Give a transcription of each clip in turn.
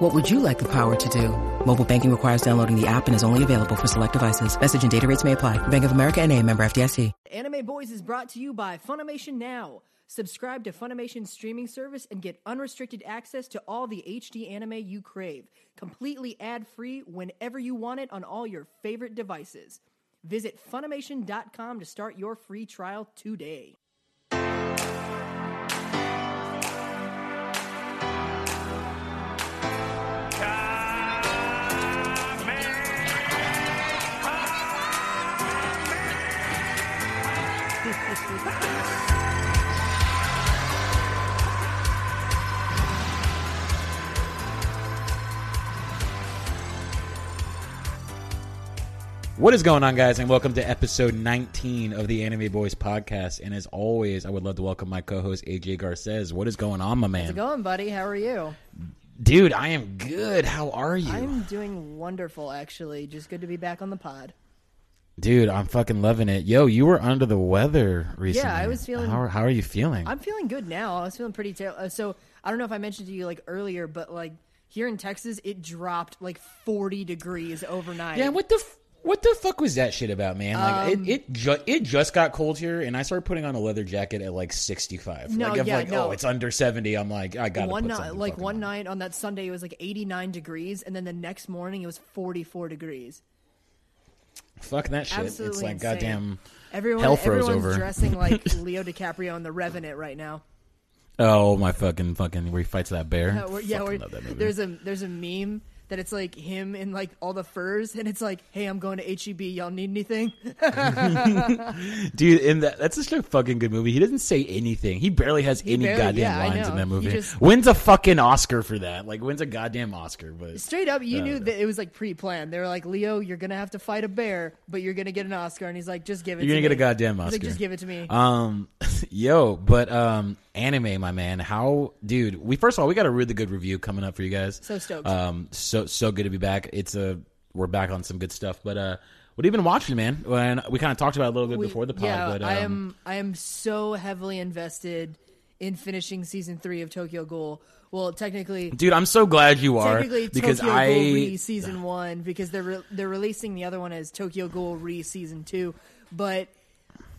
What would you like the power to do? Mobile banking requires downloading the app and is only available for select devices. Message and data rates may apply. Bank of America and a member FDIC. Anime Boys is brought to you by Funimation Now. Subscribe to Funimation's streaming service and get unrestricted access to all the HD anime you crave, completely ad-free whenever you want it on all your favorite devices. Visit Funimation.com to start your free trial today. What is going on, guys, and welcome to episode 19 of the Anime Boys podcast. And as always, I would love to welcome my co-host AJ Garces. What is going on, my man? How's it going, buddy? How are you? Dude, I am good. How are you? I'm doing wonderful, actually. Just good to be back on the pod. Dude, I'm fucking loving it. Yo, you were under the weather recently. Yeah, I was feeling- How, how are you feeling? I'm feeling good now. I was feeling pretty terrible. Uh, so I don't know if I mentioned to you like earlier, but like here in Texas, it dropped like 40 degrees overnight. yeah, what the f- what the fuck was that shit about, man? Like Um, it it, ju- it just got cold here, and I started putting on a leather jacket at like 65. No, like if yeah, like no. oh, it's under 70, I'm like I gotta one night, like one on. night on that Sunday, it was like 89 degrees, and then the next morning it was 44 degrees. Fuck that shit. Absolutely it's like insane. goddamn. Everyone, Hell froze everyone's over. dressing like Leo DiCaprio in The Revenant right now. Oh my fucking fucking where he fights that bear. We're- yeah, that there's a there's a meme that it's like him in like all the furs, and it's like, "Hey, I'm going to HEB. Y'all need anything?" Dude, in that that's such a fucking good movie. He doesn't say anything. He barely has any barely- goddamn yeah, lines in that movie. just- wins a fucking Oscar for that. Like wins a goddamn Oscar. But Straight up, you Uh, knew that it was like pre-planned. They were like, "Leo, you're gonna have to fight a bear, but you're gonna get an Oscar." And he's like, "Just give it. To me. You're to gonna get a goddamn He's Oscar. like, "Just give it to me." Um, yo, but um, anime, my man. How, dude? We first of all, we got a really good review coming up for you guys. So stoked. Um, so so good to be back. It's a we're back on some good stuff. But uh, what have you been watching, man? When we kind of talked about it a little bit We- before the pod. yeah, but um, I am. I am so heavily invested in finishing season three of Tokyo Ghoul. Well, technically, dude, I'm so glad you are technically because Tokyo I Ghoul Re season one because they're re- they're releasing the other one as Tokyo Ghoul Re season two, but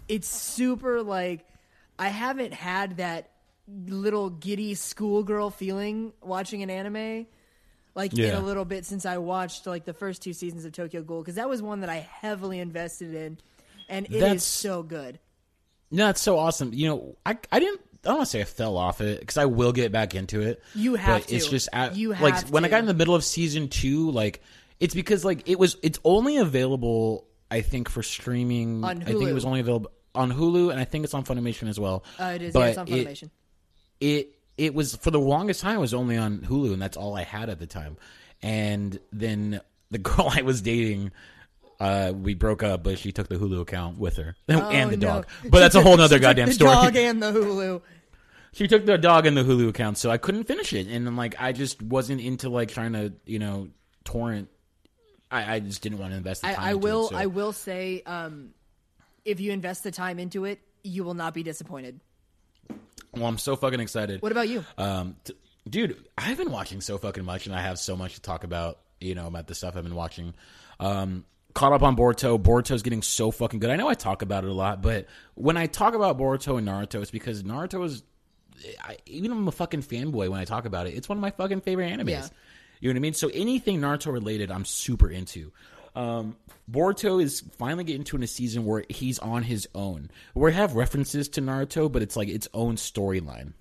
it's super like I haven't had that little giddy schoolgirl feeling watching an anime like in a little bit since I watched like the first two seasons of Tokyo Ghoul because that was one that I heavily invested in, and it is That's- so good. No, it's so awesome. You know, I I didn't. I don't want to say I fell off it because I will get back into it. You have but It's just at, You have like have when I got in the middle of season two, like it's because like it was. It's only available, I think, for streaming. I think it was only available on Hulu, and I think it's on Funimation as well. Uh, it is. But yeah, it's on it- Funimation. it it was for the longest time it was only on Hulu and that's all I had at the time. And then the girl I was dating uh, we broke up, but she took the Hulu account with her and the Oh, no. dog. But that's a whole nother She took goddamn the story. Dog and the Hulu. she took the dog and the Hulu account, so I couldn't finish it. And then, like, I just wasn't into like trying to, you know, torrent. I, I just didn't want to invest the time. I, I will. It, so- I will say, um, if you invest the time into it, you will not be disappointed. Well, I'm so fucking excited. What about you? Um, t- dude, I've been watching so fucking much, and I have so much to talk about. You know, about the stuff I've been watching. Um, caught up on Boruto. Boruto's getting so fucking good. I know I talk about it a lot, but when I talk about Boruto and Naruto, it's because Naruto is. I, even I'm a fucking fanboy when I talk about it. It's one of my fucking favorite animes. Yeah. You know what I mean? So anything Naruto related, I'm super into. Um, Boruto is finally getting to a season where he's on his own. We have references to Naruto, but it's like its own storyline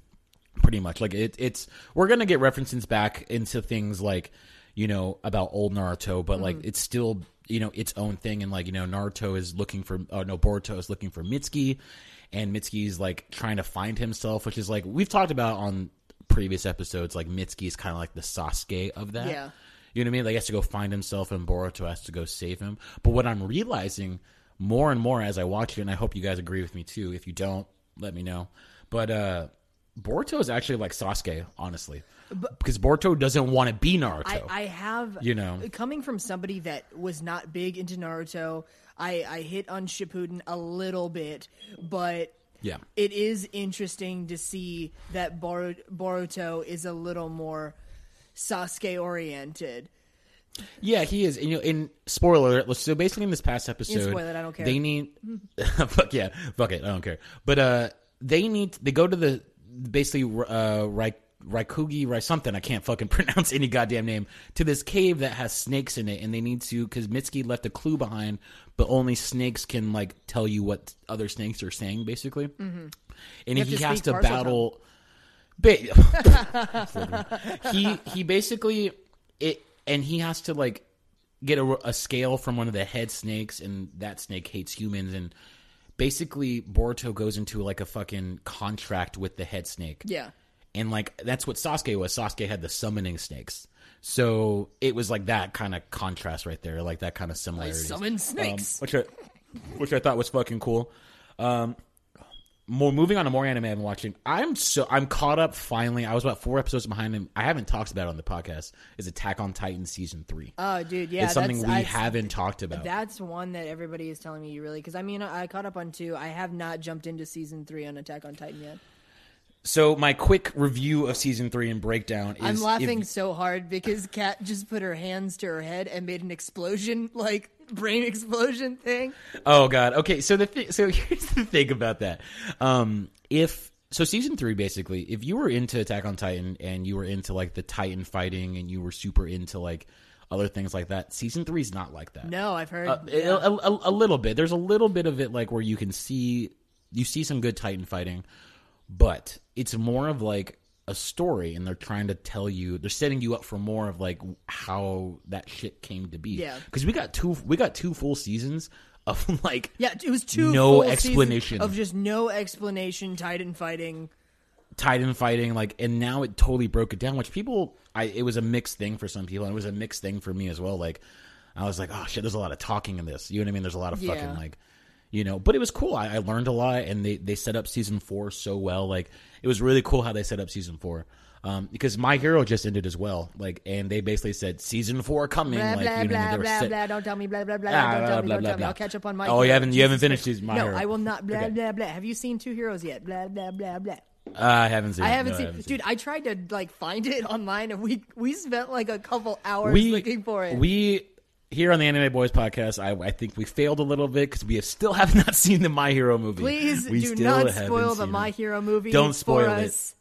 pretty much like it, it's we're gonna get references back into things like you know about old naruto but like it's still you know its own thing and like you know naruto is looking for oh no boruto is looking for mitsuki and mitsuki's like trying to find himself which is like we've talked about on previous episodes like mitsuki is kind of like the sasuke of that Yeah. You know what i mean like he has to go find himself and boruto has to go save him but what i'm realizing more and more as I watch it, and I hope you guys agree with me too. If you don't, let me know. But uh Boruto is actually like Sasuke, honestly, because Boruto doesn't want to be Naruto. I, I have You know. coming from somebody that was not big into Naruto. I, I hit on Shippuden a little bit, but Yeah. it is interesting to see that Boru- Boruto is a little more Sasuke oriented. Yeah, he is. And, you know, in spoiler, alert, so basically in this past episode, spoil it, I don't care. They need fuck yeah, fuck it, I don't care. But uh, they need they go to the basically uh Rai, Raikugi Rai something I can't fucking pronounce any goddamn name to this cave that has snakes in it, and they need to because Mitsuki left a clue behind, but only snakes can like tell you what other snakes are saying, basically. Mm-hmm. And he has to battle. Ba- he he basically it and he has to like get a, a scale from one of the head snakes and that snake hates humans and basically Boruto goes into like a fucking contract with the head snake. Yeah. and like that's what Sasuke was. Sasuke had the summoning snakes. So it was like that kind of contrast right there like that kind of similarity summon snakes. which I which I thought was fucking cool. Um more moving on to more anime I'm watching. I'm so I'm caught up finally. I was about four episodes behind him. I haven't talked about it on the podcast. Is Attack on Titan season three? Oh, dude, yeah, it's something we I- haven't talked about. That's one that everybody is telling me you really because I mean I caught up on two. I have not jumped into season three on Attack on Titan yet. so my quick review of season three and breakdown is I'm laughing if- so hard because Kat just put her hands to her head and made an explosion, like brain explosion thing. oh god. Okay. So the so here's the thing about that. Um, if so, season three basically, if you were into Attack on Titan and you were into like the Titan fighting and you were super into like other things like that, season three is not like that. No, I've heard. Uh, yeah. a, a, a little bit. There's a little bit of it like where you can see you see some good Titan fighting, but it's more of like a story, and they're trying to tell you they're setting you up for more of like how that shit came to be. Yeah. because we got two we got two full seasons of like yeah, it was two no full explanation. of just no explanation. Titan fighting. Titan fighting, like, and now it totally broke it down. Which people, I it was a mixed thing for some people, and it was a mixed thing for me as well. Like, I was like, oh shit, there's a lot of talking in this. You know what I mean? There's a lot of Yeah. fucking like, you know. But it was cool. I, I learned a lot, and they they set up season four so well. Like, it was really cool how they set up season four. Um, because My Hero just ended as well, like, and they basically said season four coming, Blah like, blah you know, blah they were blah set- blah. Don't tell me blah blah blah. Ah, don't blah, tell me. blah, Don't blah, tell me. blah. I'll catch up on my. Oh, you haven't- you haven't finished these My No, Hero. I will not. Blah Okay. blah blah. Have you seen Two Heroes yet? Blah blah blah blah. Uh, I haven't seen. I haven't No, seen, dude. I tried to like find it online, and we we spent like a couple hours we looking for it. We here on the Anime Boys podcast, I, I think we failed a little bit because we have still have not seen the My Hero movie. Please we do not spoil the My it. Hero movie. Don't for spoil it.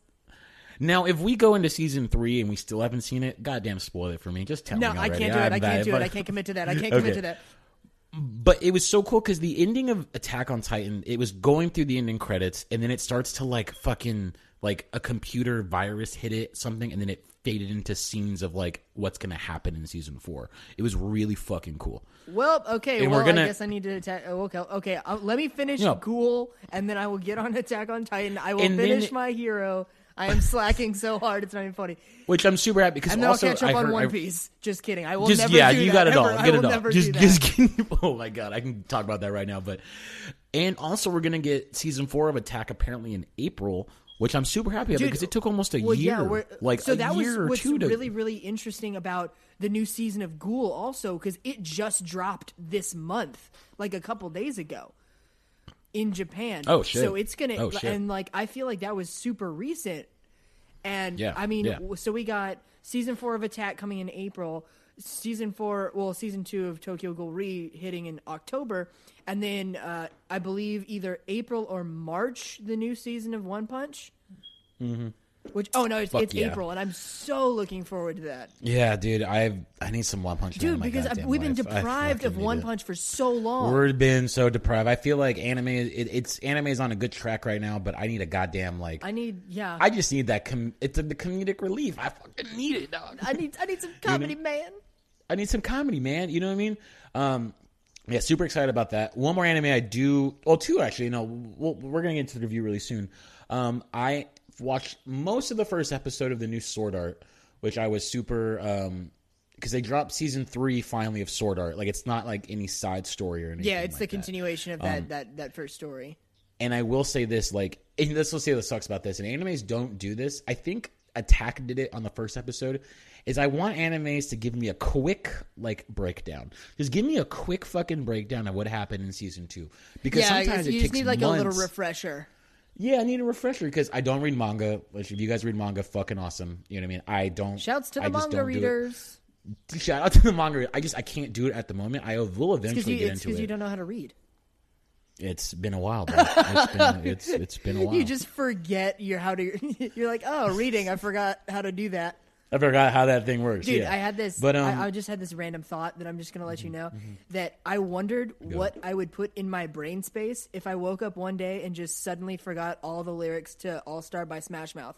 Now, if we go into season three and we still haven't seen it, goddamn, spoil it for me. Just tell No, me. No, I can't do it. I I'm can't do it. I can't commit to that. I can't Okay. commit to that. But it was so cool because the ending of Attack on Titan, it was going through the ending credits, and then it starts to like fucking like a computer virus hit it something, and then it faded into scenes of like what's gonna happen in season four. It was really fucking cool. Well, okay. And well, we're gonna- I guess I need to attack. Oh, okay, okay. Uh, let me finish No. Ghoul, and then I will get on Attack on Titan. I will And then- finish my hero. I am slacking so hard; it's not even funny. Which I'm super happy because And then also I'll catch up I on heard, One I- Piece. Just kidding. I will just never. yeah, do you that got it all. I Get will it all. never Just, do just that. kidding. oh my god, I can talk about that right now. But and also we're gonna get season four of Attack apparently in April, which I'm super happy about because it took almost a Well, year, yeah, like so a that year was or what's two to really really interesting about the new season of Ghoul also because it just dropped this month, like a couple days ago, in Japan. Oh, shit. So it's gonna Oh, shit. and like I feel like that was super recent, and Yeah, I mean, yeah. so we got season four of Attack coming in April. Season four, well, season two of Tokyo Ghoul Re hitting in October, and then uh, I believe either April or March the new season of One Punch. Which oh no, it's, Fuck it's yeah. April, and I'm so looking forward to that, Yeah, dude, I I need some One Punch dude. Because we've been life. I deprived of One it. Punch for so long. We've been so deprived. I feel like anime. It, it's anime is on a good track right now, but I need a goddamn like. I need, yeah, I just need that. Com- it's the comedic relief. I fucking need it, dog. I need, I need some comedy, man. I need some comedy, man. You know what I mean? Um, yeah, super excited about that. One more anime I do. Well, two actually. You know, we'll, we're gonna get into the review really soon. Um, I watched most of the first episode of the new Sword Art, which I was super um, because they dropped season three finally of Sword Art. Like it's not like any side story or anything. Yeah, it's like the that. continuation of Um, that, that that first story. And I will say this, like, and this will say what sucks about this. And animes don't do this. I think Attack did it on the first episode. Is I want animes to give me a quick like breakdown. Just give me a quick fucking breakdown of what happened in season two. Because Yeah, sometimes you it just takes need like months. a little refresher. Yeah, I need a refresher because I don't read manga. Which if you guys read manga, fucking awesome. You know what I mean? I don't. Shouts to the I manga don't do it. readers. Shout out to the manga. I just I can't do it at the moment. I will eventually you, get into because it. you don't know how to read. It's been a while. Bro. It's been it's it's been a while. You just forget your how to. You're like, oh, reading. I forgot how to do that. I forgot how that thing works. Dude, yeah. I had this. but um, I, I just had this random thought that I'm just gonna let you know that I wondered what I would put in my brain space if I woke up one day and just suddenly forgot all the lyrics to All Star by Smash Mouth.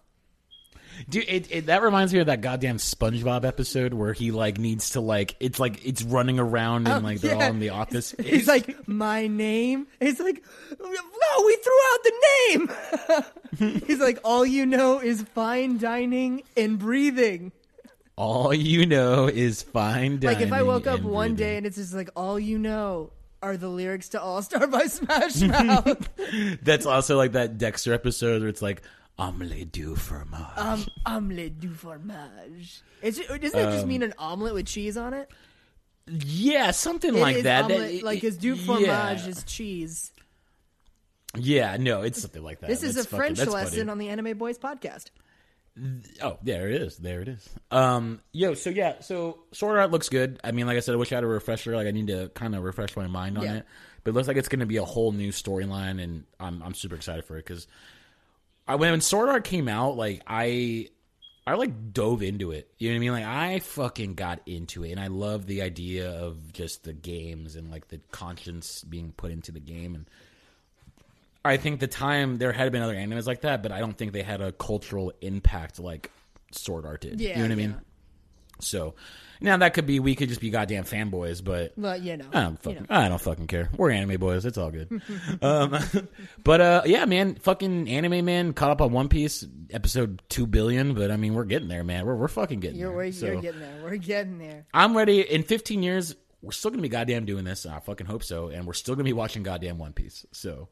Dude, it, it, that reminds me of that goddamn SpongeBob episode where he like needs to like it's like it's running around and oh, like they're Oh, yeah. all in the office. He's like, my name. He's like, no, we threw out the name. He's like, all you know is fine dining and breathing. all you know is fine dining. Like if I woke up one day and it's just like, all you know are the lyrics to All Star by Smash Mouth. that's also like that Dexter episode where it's like omelette du fromage. um, omelette du fromage. Is it, doesn't it just mean an omelet with cheese on it? yeah, something It like is that. That- omelet- like his du yeah. fromage is cheese. Yeah, no, it's something like that. This is That's a fucking- French that's lesson funny. on the Anime Boys podcast. Oh, there it is. There it is. Um, yo, so yeah, so Sword Art looks good. I mean, like I said, I wish I had a refresher. Like I need to kind of refresh my mind on Yeah. it. But it looks like it's going to be a whole new storyline, and I'm I'm super excited for it because I when Sword Art came out, like I I like dove into it. You know what I mean? Like I fucking got into it, and I love the idea of just the games and like the conscience being put into the game and. I think the time there had been other animes like that, but I don't think they had a cultural impact like Sword Art did. Yeah, you know what I mean? yeah. So now that could be we could just be goddamn fanboys, but Well, you know, I don't fucking I don't fucking care. We're anime boys. It's all good. um, but uh, yeah, man, fucking anime man caught up on One Piece episode two billion. But I mean, we're getting there, man. We're we're fucking getting you're, there. we're, So- you're getting there. We're getting there. I'm ready. In 15 years, we're still gonna be goddamn doing this. I fucking hope so, and we're still gonna be watching goddamn One Piece. So.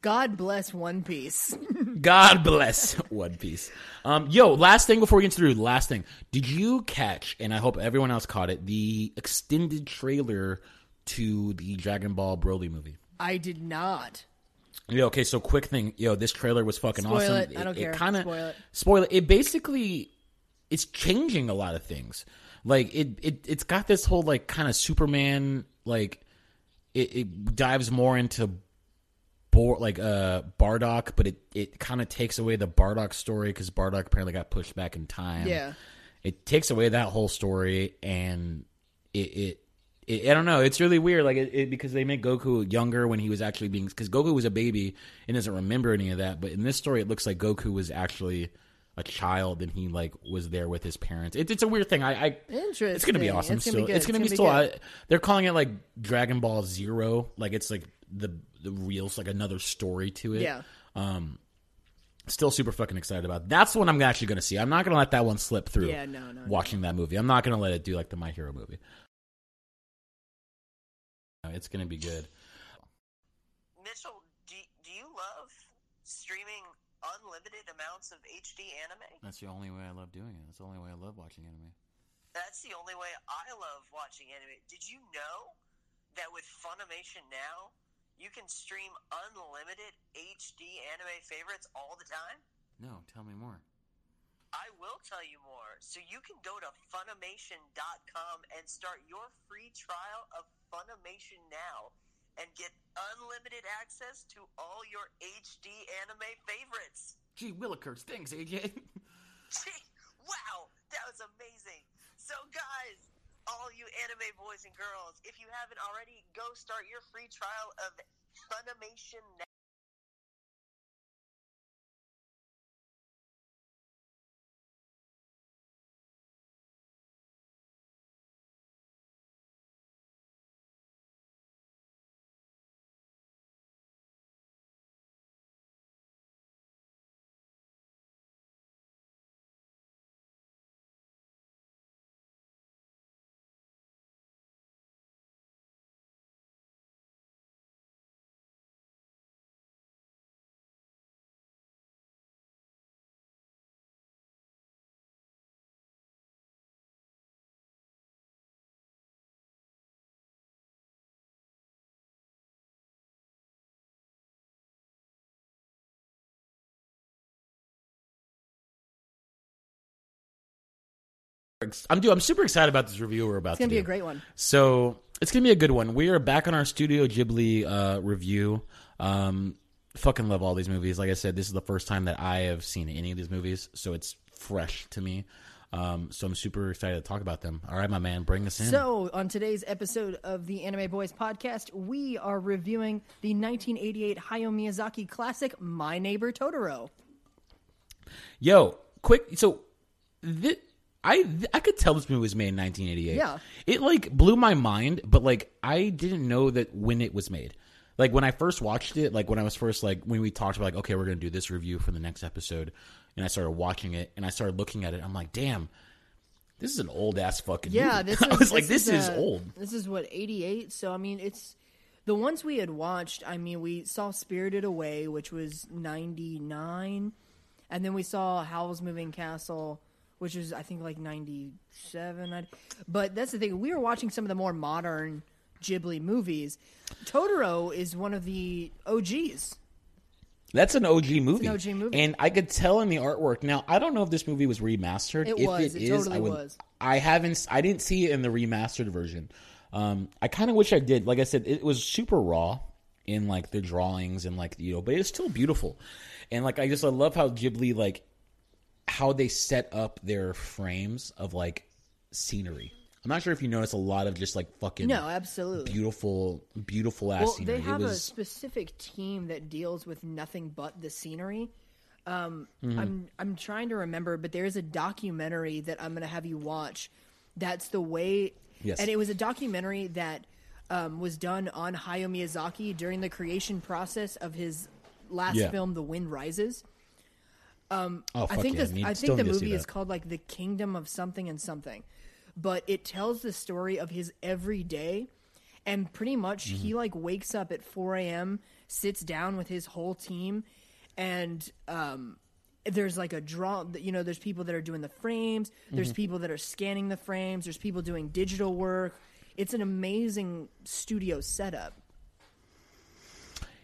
God bless One Piece. God bless One Piece. Um, yo, last thing before we get through, last thing. Did you catch, and I hope everyone else caught it, the extended trailer to the Dragon Ball Broly movie? I did not. Yeah, okay, so quick thing. Yo, this trailer was fucking Spoil awesome. it. I don't care. kinda, Spoil it. Spoil it. It basically it's changing a lot of things. Like it, it it's got this whole like kind of Superman like it, it dives more into Bor- like uh Bardock, but it it kind of takes away the Bardock story because Bardock apparently got pushed back in time. Yeah. it takes away that whole story and it. it I don't know. It's really weird, like it, it because they make Goku younger when he was actually being because Goku was a baby and doesn't remember any of that. But in this story, it looks like Goku was actually a child and he like was there with his parents. It, it's a weird thing. I, I Interesting. it's gonna be awesome. It's gonna still, be good. it's gonna It's gonna still. be good. I, they're calling it like Dragon Ball Zero. Like it's like the the real, like another story to it. Yeah. Um, still super fucking excited about. it. That's what I'm actually gonna see. I'm not gonna let that one slip through. Yeah, no, no, no. Watching that movie, I'm not gonna let it do like the My Hero movie. It's gonna be good. Mitchell, do, do you love streaming unlimited amounts of HD anime? That's the only way I love doing it. That's the only way I love watching anime. That's the only way I love watching anime. Did you know that with Funimation now, you can stream unlimited HD anime favorites all the time? No, tell me more. I will tell you more. So you can go to Funimation.com and start your free trial of Funimation now and get unlimited access to all your HD anime favorites. Gee willikers, thanks AJ. Gee, wow, that was amazing. So, guys, all you anime boys and girls, if you haven't already, go start your free trial of Funimation I'm dude, I'm super excited about this review we're about It's gonna to be do. a great one. So it's gonna be a good one. We are back on our Studio Ghibli uh, review. Um, fucking love all these movies. Like I said, this is the first time that I have seen any of these movies, so it's fresh to me. Um, so I'm super excited to talk about them. All right, my man, bring us in. So, on today's episode of the Anime Boys podcast, we are reviewing the 1988 Hayao Miyazaki classic My Neighbor Totoro. Yo, quick. So, thi- I I could tell this movie was made in 1988. Yeah. it like blew my mind, but like I didn't know that when it was made. Like when I first watched it, like when I was first like when we talked about like okay, we're gonna do this review for the next episode, and I started watching it and I started looking at it. I'm like, damn, this is an old ass fucking. Yeah, movie. this is, I was like, this is uh, old. This is what 88. So, I mean, it's the ones we had watched. I mean, we saw Spirited Away, which was 99, and then we saw Howl's Moving Castle, which is I think like 97. I- But that's the thing. We were watching some of the more modern Ghibli movies. Totoro is one of the OGs. That's an OG movie. OG movie. And I could tell in the artwork. Now, I don't know if this movie was remastered. It if was. It It is, totally I would, was. I haven't. I didn't see it in the remastered version. Um, I kind of wish I did. Like I said, it was super raw in like the drawings and like you know, but it's still beautiful. And like I just I love how Ghibli like how they set up their frames of like scenery. I'm not sure if you notice a lot of just like fucking No, absolutely. beautiful, beautiful ass Well, scenery. they have it a specific team that deals with nothing but the scenery. Um, Mm-hmm. I'm I'm trying to remember, but there is a documentary that I'm going to have you watch. That's the way, Yes. and it was a documentary that um, was done on Hayao Miyazaki during the creation process of his last Yeah. film, The Wind Rises. Oh I think yeah, this, need- I think the need to see movie is called like the Kingdom of something and something, but it tells the story of his everyday, and pretty much he Mm-hmm. like wakes up at 4 a.m., sits down with his whole team, and um, there's like a draw. You know, there's people that are doing the frames. There's Mm-hmm. people that are scanning the frames. There's people doing digital work. It's an amazing studio setup.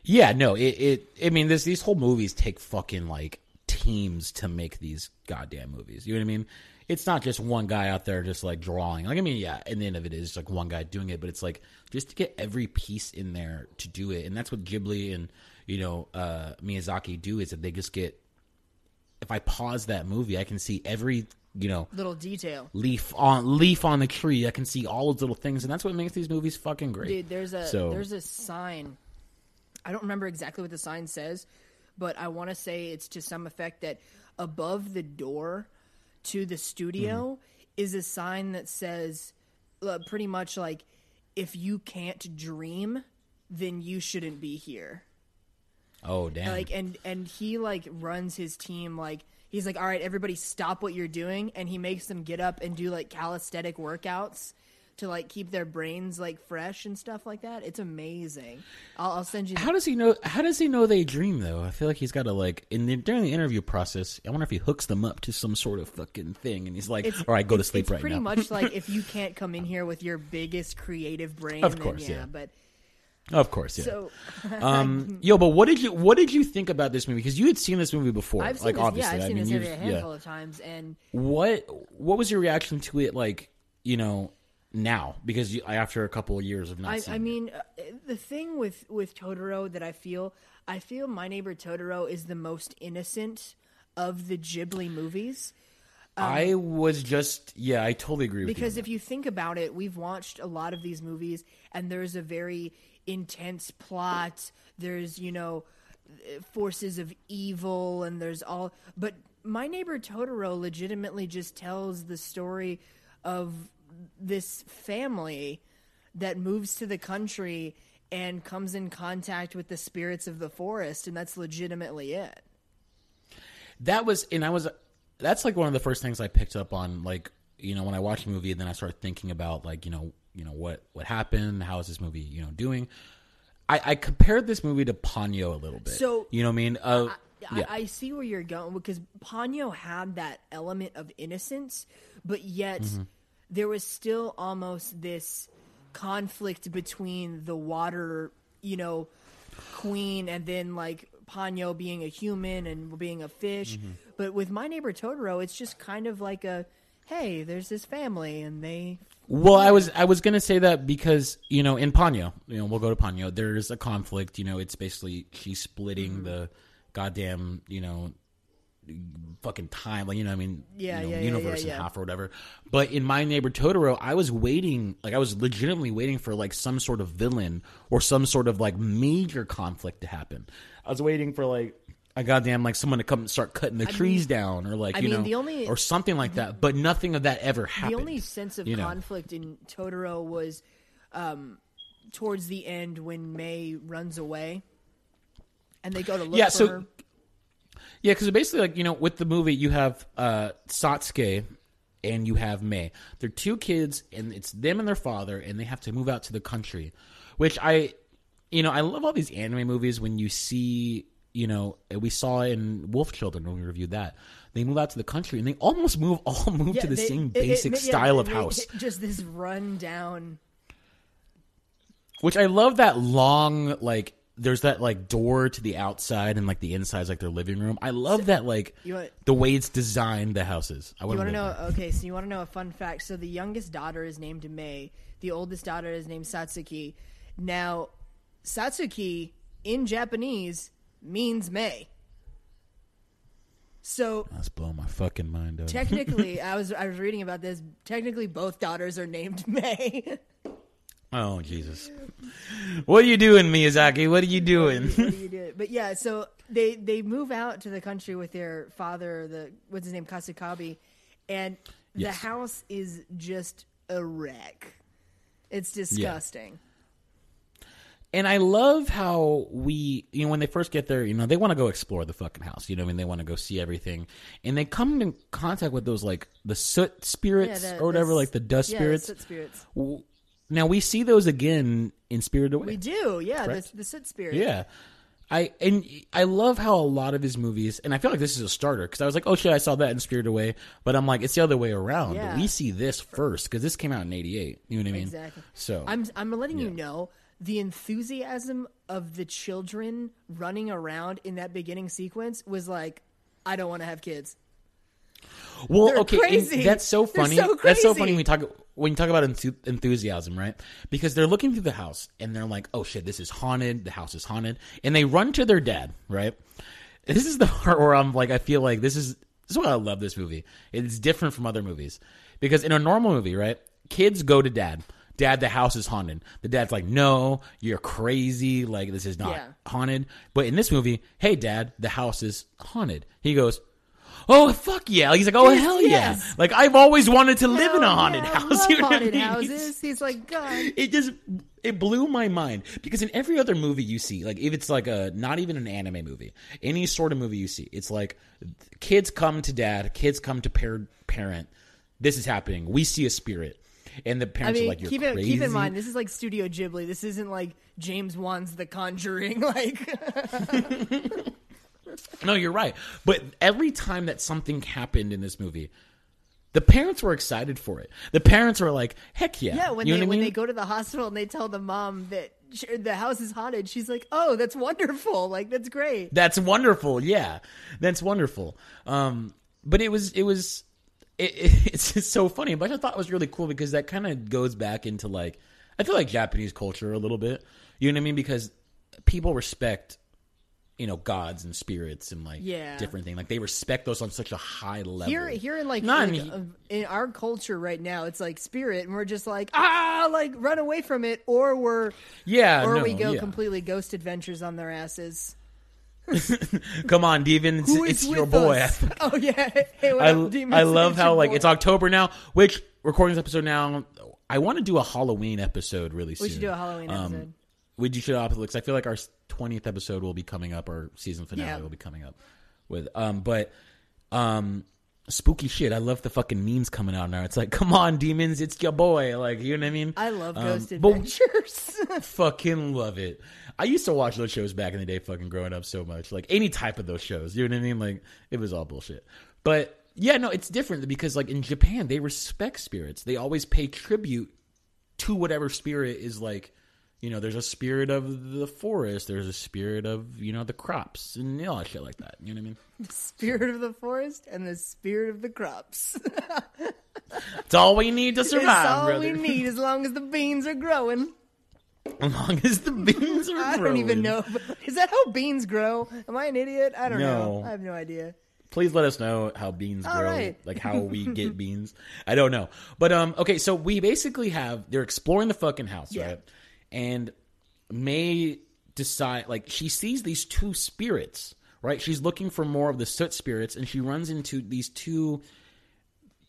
Yeah, no, it, it I mean this these whole movies take fucking like teams to make these goddamn movies. You know what I mean? It's not just one guy out there just like drawing. Like I mean, yeah, and the end of it is like one guy doing it, but it's like just to get every piece in there to do it. And that's what Ghibli and, you know, uh Miyazaki do is that they just get if I pause that movie, I can see every, you know, Little detail. leaf on leaf on the tree. I can see all those little things and that's what makes these movies fucking great. Dude, there's a So- there's a sign. I don't remember exactly what the sign says, but I want to say it's to some effect that above the door to the studio Mm-hmm. is a sign that says uh, pretty much like if you can't dream, then you shouldn't be here oh, damn. like and and he like runs his team like he's like all right everybody stop what you're doing and he makes them get up and do like calisthenic workouts to like keep their brains like fresh and stuff like that it's amazing i'll, I'll send you How does he know? How does he know they dream though? I feel like he's got to like in the, during the interview process. I wonder if he hooks them up to some sort of fucking thing, and he's like, it's, "All right, go to sleep right pretty now." Pretty much like if you can't come in here with your biggest creative brain Of course, yeah. but of course, yeah. so um, yo, but what did you what did you think about this movie? Because you had seen this movie before, i've like this, yeah obviously. i've I seen mean, this movie a handful yeah. of times and What what was your reaction to it? Like you know now because you, after a couple of years of not I, seeing I mean, uh, the thing with with Totoro that I feel, I feel My Neighbor Totoro is the most innocent of the Ghibli movies I was just yeah, I totally agree with you. because if you think about it, we've watched a lot of these movies, and there's a very intense plot. There's you know forces of evil, and there's all. But My Neighbor Totoro legitimately just tells the story of this family that moves to the country and comes in contact with the spirits of the forest, and that's legitimately it. that was and i was that's like one of the first things i picked up on like you know when i watched the movie and then i started thinking about like you know you know what what happened how is this movie you know doing i i compared this movie to ponyo a little bit So- you know what i mean uh yeah I, I see where you're going because Ponyo had that element of innocence, but yet Mm-hmm. There was still almost this conflict between the water, you know, queen and then like Ponyo being a human and being a fish. Mm-hmm. But with My Neighbor Totoro, it's just kind of like a hey, there's this family and they Well, I was I was gonna say that because you know in Ponyo, you know we'll go to Ponyo. There's a conflict. You know, it's basically she's splitting Mm-hmm. the goddamn you know fucking time. Like you know, what I mean, Yeah, you know, yeah, universe yeah, yeah. half or whatever. But in my neighbor Totoro, I was waiting, like I was legitimately waiting for like some sort of villain or some sort of like major conflict to happen. I was waiting for like. A goddamn like someone to come and start cutting the trees down, or like I you mean, know, the only- or something like that. But nothing of that ever happened. The only sense of you know? conflict in Totoro was um, towards the end when May runs away, and they go to look Yeah, for so- her. Yeah, because basically, like you know, with the movie, you have uh, Satsuki and you have May. They're two kids, and it's them and their father, and they have to move out to the country. Which I, you know, I love all these anime movies when you see, you know, we saw in Wolf Children when we reviewed that. They move out to the country, and they almost move all move to the they- same it- it- basic yeah, style of they- house. Just this run down. Which I love that long like. There's that like door to the outside and like the inside's like their living room. I love that like You want- the way it's designed the houses. I want to know? Okay, so you want to know a fun fact? So the youngest daughter is named May. The oldest daughter is named Satsuki. Now, Satsuki in Japanese means May. So That's blowing my fucking mind up. technically, I was I was reading about this. Technically, both daughters are named May. Oh Jesus! What are you doing, Miyazaki? What are you doing? what do you do? But yeah, so they they move out to the country with their father, the what's his name, Kasukabe, and the Yes. house is just a wreck. It's disgusting. and I love how we, you know, when they first get there, you know, they want to go explore the fucking house. You know, what I mean, they want to go see everything, and they come in contact with those like the soot spirits the- or whatever, the like the dust yeah, spirits. soot spirits. Now we see those again in Spirited Away. We do, yeah. Correct. The, the soot spirit. Yeah. I and I love how a lot of his movies, and I feel like this is a starter because I was like, oh shit, I saw that in Spirited Away, but I'm like, it's the other way around. Yeah. We see this first because this came out in '88. You know what I mean? Exactly. So I'm I'm letting you know the enthusiasm of the children running around in that beginning sequence was like, I don't want to have kids. well, they're okay, that's so funny. so That's so funny when we talk when you talk about enthu- enthusiasm, right? Because they're looking through the house and they're like, oh shit, this is haunted. The house is haunted, and they run to their dad, right? This is the part where I'm like, I feel like this is this is why I love this movie. It's different from other movies because in a normal movie, right, kids go to dad. Dad, the house is haunted. The dad's like, no, you're crazy. Like this is not Yeah. haunted. But in this movie, hey, dad, the house is haunted. He goes. Oh fuck yeah! He's like, oh Yes, hell yes. yeah! Like I've always wanted to live in a haunted yeah, house. You know what I haunted mean? houses. He's like, God. It just it blew my mind because in every other movie you see, like if it's like a not even an anime movie, any sort of movie you see, it's like kids come to dad, kids come to par- parent. This is happening. We see a spirit, and the I parents mean, are like, "You're keep it crazy." keep in mind, this is like Studio Ghibli. This isn't like James Wan's The Conjuring. Like, No, you're right. But every time that something happened in this movie, the parents were excited for it. The parents were like, "Heck yeah!" yeah, when you know they I when mean? they go to the hospital and they tell the mom that sh- the house is haunted, she's like, "Oh, that's wonderful! Like, that's great." That's wonderful. Yeah, that's wonderful. Um, but it was it was it, it, it's just so funny. But I thought it was really cool because that kind of goes back into like I feel like Japanese culture a little bit. You know what I mean? Because people respect you know gods and spirits and like Yeah. different thing Like they respect those on such a high level. Here, here in like, Not like, in- uh, in our culture right now, it's like spirit, and we're just like ah, like run away from it, or we're yeah, or no, we go yeah. completely ghost adventures on their asses. Come on, Devin, it's, it's your boy. Oh yeah, hey, I. I love how like boy. it's October now, which recording this episode now. I want to do a Halloween episode really soon. We should do a Halloween Um, episode. We do should because I feel like our twentieth episode will be coming up. Our season finale Yeah. will be coming up with um, but um, spooky shit. I love the fucking memes coming out now. It's like, come on, demons, it's your boy. Like you know what I mean? I love Um, ghost adventures. fucking love it. I used to watch those shows back in the day, fucking growing up so much. Like any type of those shows, you know what I mean? Like it was all bullshit. But yeah, no, it's different because like in Japan, they respect spirits. They always pay tribute to whatever spirit is like. You know, there's a spirit of the forest. There's a spirit of you know the crops and you know, all that shit like that. You know what I mean? The spirit of the forest and the spirit of the crops. It's all we need to survive. It's all brother. we need as long as the beans are growing. As long as the beans are growing. I don't even know. Is that how beans grow? Am I an idiot? I don't know. I have no idea. Please let us know how beans All grow, right. like how we get beans. I don't know, but um, okay. So we basically have they're exploring the fucking house, Yeah. right? And May decide like she sees these two spirits, right? She's looking for more of the soot spirits, and she runs into these two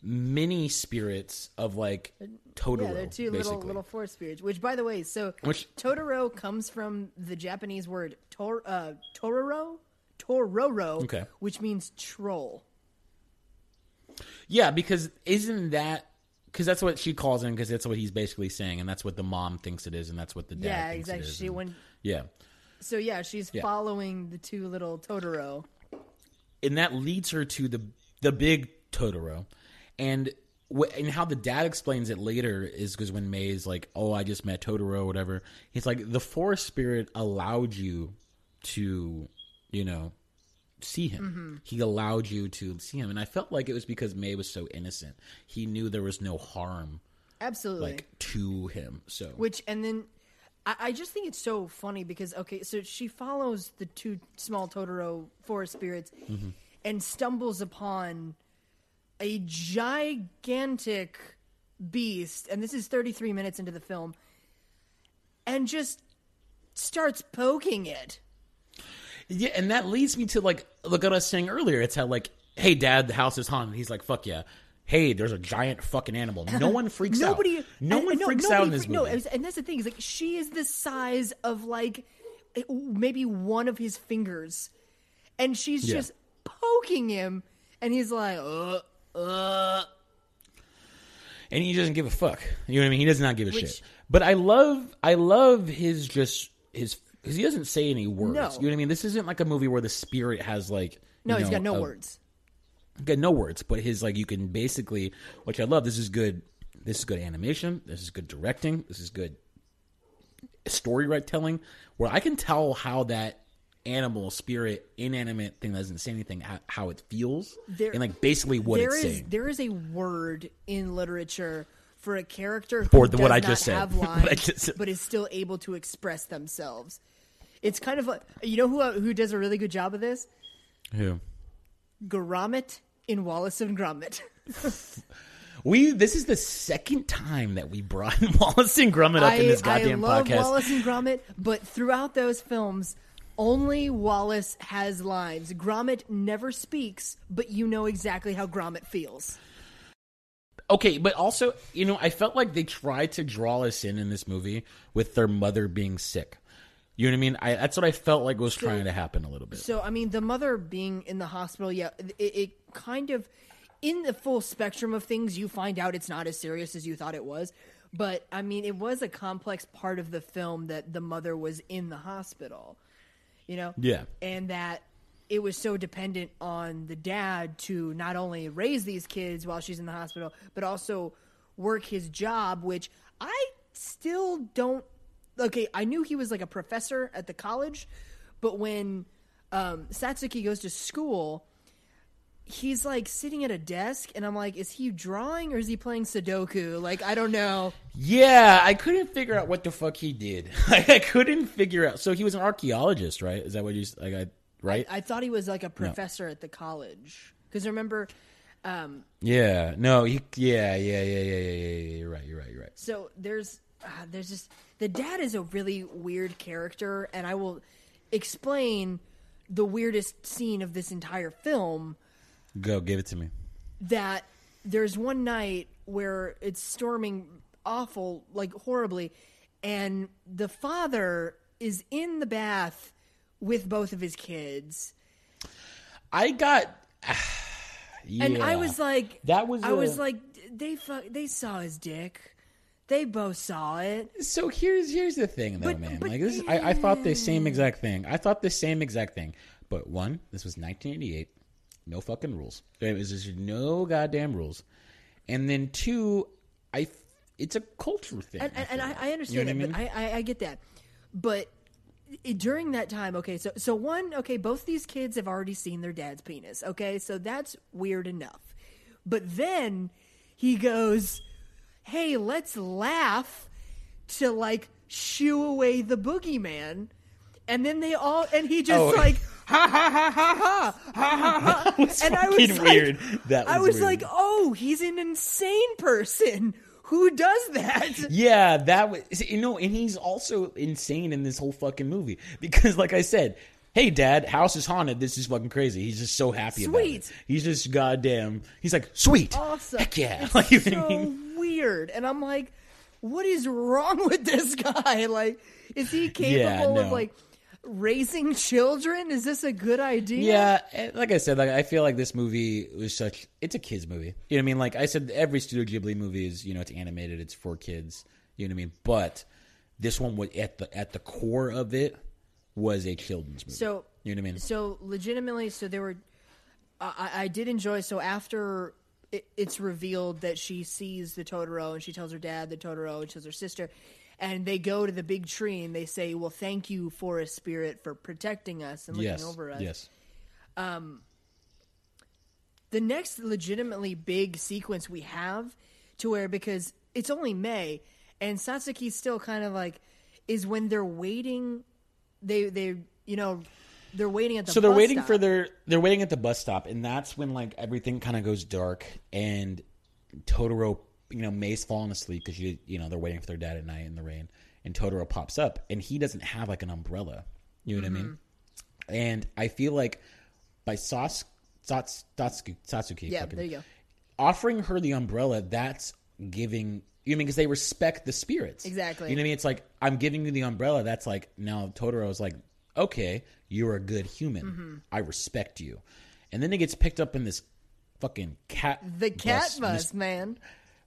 mini spirits of like Totoro. Yeah, they're two basically. little little forest spirits. Which, by the way, so Which- Totoro comes from the Japanese word tor, uh, Tororo, Tororo, Okay. which means troll. Yeah, because isn't that because that's what she calls him because that's what he's basically saying, and that's what the mom thinks it is, and that's what the dad yeah, thinks exactly. it is. She and- when yeah. so yeah, she's Yeah. following the two little Totoro. and that leads her to the the big Totoro, and and how the dad explains it later is because when May's like, "Oh, I just met Totoro," or whatever, he's like, "The forest spirit allowed you to, you know, see him. Mm-hmm. He allowed you to see him." And I felt like it was because May was so innocent; he knew there was no harm Absolutely. like to him. So Which and then I, I just think it's so funny because okay, so she follows the two small Totoro forest spirits Mm-hmm. and stumbles upon a gigantic beast, and this is 33 minutes into the film, and just starts poking it. Yeah, and that leads me to like look at us saying earlier. It's how like, hey, dad, the house is haunted. He's like, fuck yeah. Hey, there's a giant fucking animal. No one freaks Nobody, out. No and- one no, freaks out in this freak- No, and that's the thing is like she is the size of like eh, maybe one of his fingers, and she's Yeah. just poking him, and he's like, uh, uh. and he doesn't give a fuck. You know what I mean? He does not give a Which- shit. But I love, I love his just his because he doesn't say any words. No. You know what I mean? This isn't like a movie where the spirit has like. No, he's got no a- words. got no words, but his like you can basically, which I love. This is good. This is good animation. This is good directing. This is good story right telling. Where I can tell how that animal spirit inanimate thing that doesn't say anything how, how it feels There- and like basically what it's is saying. there is a word in literature for a character who For the- what I just said. have What I lines, just said. but is still able to express themselves. It's kind of like you know who uh, who does a really good job of this. Who? Gromit in Wallace and Gromit. We this is the second time that we brought Wallace and Gromit up in this goddamn I love podcast. Wallace and Gromit, but throughout those films, only Wallace has lines. Gromit never speaks, but you know exactly how Gromit feels. Okay, but also, you know, I felt like they tried to draw us in in this movie with their mother being sick. You know what I mean? I, that's what I felt like was trying to happen a little bit. So, I mean, the mother being in the hospital, yeah, it, it kind of, in the full spectrum of things, you find out it's not as serious as you thought it was. But, I mean, it was a complex part of the film that the mother was in the hospital, you know? Yeah. And that it was so dependent on the dad to not only raise these kids while she's in the hospital, but also work his job, which I still don't. Okay, I knew he was like a professor at the college, but when um, Satsuki goes to school, he's like sitting at a desk, and I'm like, is he drawing or is he playing Sudoku? Like, I don't know. Yeah, I couldn't figure out what the fuck he did. I couldn't figure out. So he was an archaeologist, right? Is that what you like? I right? I thought he was like a professor at the college. Because remember, um, yeah. No. He. Yeah. Yeah. Yeah. Yeah. Yeah. Yeah. yeah. You're right. You're right. You're right. So there's uh, there's just the dad is a really weird character, and I will explain the weirdest scene of this entire film. Go. Give it to me. That there's one night where it's storming awful, like horribly, and the father is in the bath with both of his kids, I got. and I was like, That was I was like, they fu- they saw his dick. They both saw it. So here's here's the thing though, But- man. but- like this, is, I, I thought the same exact thing. I thought the same exact thing. But one, this was 1988, no fucking rules. There was just no goddamn rules. And then two, I it's a culture thing. and, and, and I. I understand You know that, I mean? but I, I, I get that. But during that time, okay, so so one, okay, both these kids have already seen their dad's penis, okay, so that's weird enough. But then he goes, hey, let's laugh to like shoo away the boogeyman. And then they all, and he just oh. like, ha ha ha ha ha ha ha. And I was weird. like, that was I was weird. like, oh, he's an insane person. Who does that? Yeah, that was you know, and he's also insane in this whole fucking movie because, like I said, hey, Dad, house is haunted. This is fucking crazy. He's just so happy about it. Sweet. He's just goddamn. He's like, sweet, Awesome. heck yeah. It's Like, so I mean? weird. And I'm like, what is wrong with this guy? Like, is he capable Yeah, of like raising children? Is this a good idea? Yeah, eh, like I said, like I feel like this movie was such. It's a kids movie. You know what I mean? Like I said, every Studio Ghibli movie is you know it's animated. It's for kids. You know what I mean? But this one was at the at the core of it was a children's movie. So you know what I mean? So legitimately, so there were. I, I did enjoy. So after it, it's revealed that she sees the Totoro and she tells her dad the Totoro and she tells her sister, and they go to the big tree and they say, "Well, thank you, forest spirit, for protecting us and looking yes, over us." yes. Um. the next legitimately big sequence we have to where because it's only Mei and Satsuki's still kind of like is when they're waiting they they you know they're waiting at the bus so they're waiting stop. for their they're waiting at the bus stop and that's when like everything kind of goes dark and totoro you know may's falling asleep because you you know they're waiting for their dad at night in the rain and totoro pops up and he doesn't have like an umbrella you know what i mean Mm-hmm. and i feel like by Sas, Sats, Satsuki, Satsuki Yeah, fucking- there you go. offering her the umbrella that's giving you know I mean because they respect the spirits Exactly. you know what I mean it's like I'm giving you the umbrella that's like now Totoro Totoro's like okay you're a good human Mm-hmm. I respect you and then it gets picked up in this fucking cat the cat bus, Mis- man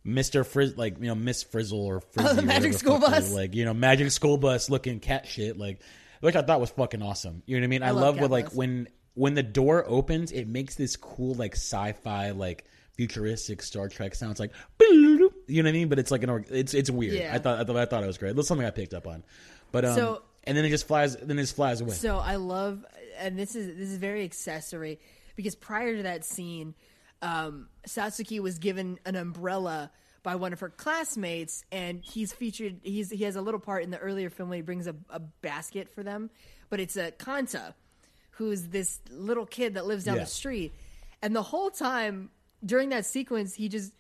Mr. Frizz like you know Miss Frizzle or Frizzy Oh, the magic school bus. like you know magic school bus looking cat shit like which I thought was fucking awesome you know what I mean I, love love what like bus. when when the door opens it makes this cool like sci-fi like futuristic Star Trek sound it's like you know what I mean but it's like an org- it's it's weird Yeah. I thought I thought I thought it was great that's something I picked up on but um So- and then it just flies then it just flies away So I love, and this is this is very accessory because prior to that scene, um, Satsuki was given an umbrella by one of her classmates, and he's featured. He's he has a little part in the earlier film when he brings a, a basket for them, but it's a Kanta, who's this little kid that lives down Yeah. the street, and the whole time during that sequence, he just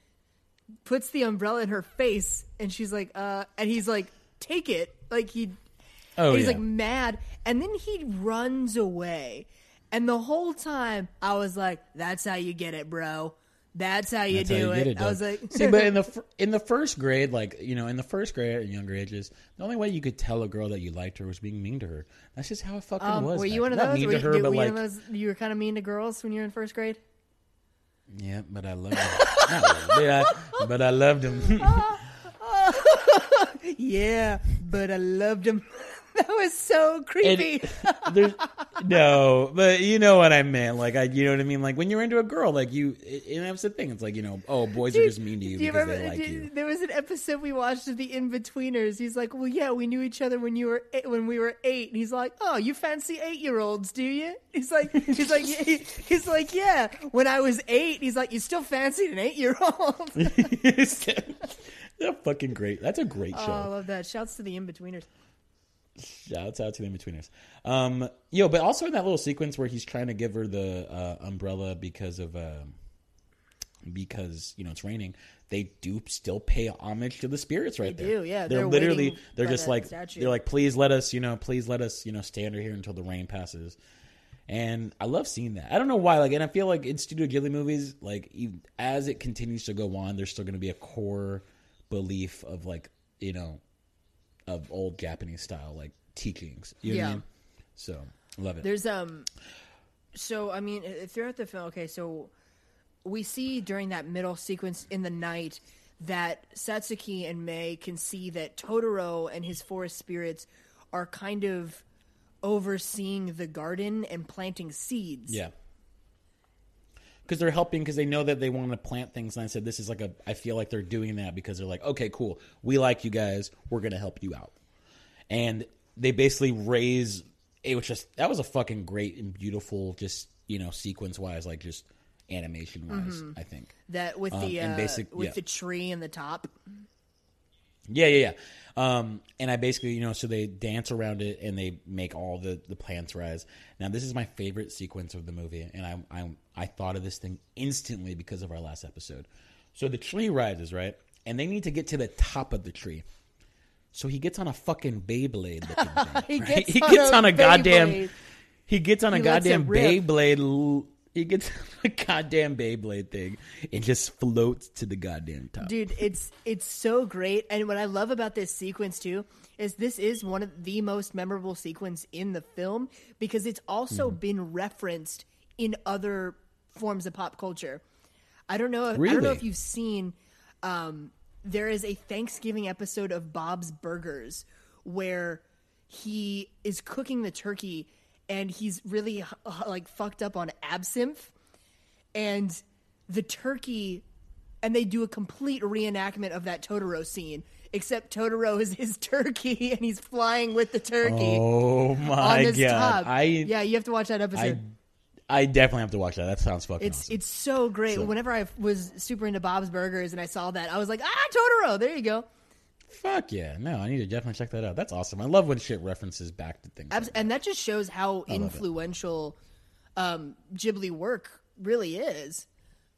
puts the umbrella in her face, and she's like, uh, and he's like, take it, like he oh he's yeah. like mad, and then he runs away. And the whole time, I was like, "That's how you get it, bro. That's how you That's do how you it." it I was like, see, but in the in the first grade, like you know, in the first grade and younger ages, the only way you could tell a girl that you liked her was being mean to her. That's just how it fucking um, was. were you one of. Not those? mean Were to you, her, did- but were like, one of those? You were kind of mean to girls when you were in first grade. Yeah, but I loved him. I, but I loved him. Yeah, but I loved him. that was so creepy. No, but you know what I meant. Like I, you know what I mean. Like when you're into a girl, like you, and that's the thing. It's like you know, oh, boys are just mean to you Do because remember- they like do- you. There was an episode we watched of the Inbetweeners. He's like, "Well, yeah, we knew each other when you were eight, when we were eight. And he's like, "Oh, you fancy eight year olds, do you?" He's like, "He's like, he's like, yeah. When I was eight, he's like, you still fancied an eight year old." They're fucking great. That's a great oh, show. Oh, I love that. Shouts to the Inbetweeners. Shouts out to the in-betweeners. Um, yo, but also in that little sequence where he's trying to give her the uh, umbrella because of uh, because you know it's raining. They do still pay homage to the spirits right They there. do, yeah. They're, They're literally they're just like statue. they're like, please let us, you know, please let us, you know, stay under here until the rain passes. And I love seeing that. I don't know why, like, and I feel like in Studio Ghibli movies, like, as it continues to go on, there's still going to be a core belief of like, you know, of old Japanese style like teachings. You know what I Yeah. mean? So love it. There's um, so I mean, throughout the film, okay, so we see during that middle sequence in the night that Satsuki and Mei can see that Totoro and his forest spirits are kind of overseeing the garden and planting seeds. yeah. Because they're helping because they know that they want to plant things. And I said, this is like a, I feel like they're doing that because they're like, okay, cool. We like you guys. We're going to help you out. And they basically raise, it was just, that was a fucking great and beautiful, just, you know, sequence wise, like just, animation wise. I think. That with Um, the and uh, basic- with yeah. the tree in the top. Yeah, yeah, yeah. Um, and I basically, you know, so they dance around it and they make all the the plants rise. Now, this is my favorite sequence of the movie, and I I I thought of this thing instantly because of our last episode. So the tree rises, right? And they need to get to the top of the tree. So he gets on a fucking Beyblade thing. He right? gets he on gets a on a goddamn he gets on a He goddamn. Beyblade. He gets on a goddamn Beyblade thing and just floats to the goddamn top. Dude, it's it's so great. And what I love about this sequence too is this is one of the most memorable sequence in the film because it's also Mm-hmm. been referenced in other forms of pop culture. I don't know. If, I don't know if you've seen. Um, there is a Thanksgiving episode of Bob's Burgers where he is cooking the turkey and he's really like fucked up on absinthe and the turkey and they do a complete reenactment of that Totoro scene except Totoro is his turkey and he's flying with the turkey Oh on my god! top. I yeah, you have to watch that episode. I definitely have to watch that. That sounds fucking it's awesome. it's so great. So- Whenever I was super into Bob's Burgers and I saw that, I was like, ah, Totoro. There you go. Fuck yeah! No, I need to definitely check that out. That's awesome. I love when shit references back to things. Abs- like and that just shows how influential um, Ghibli work really is.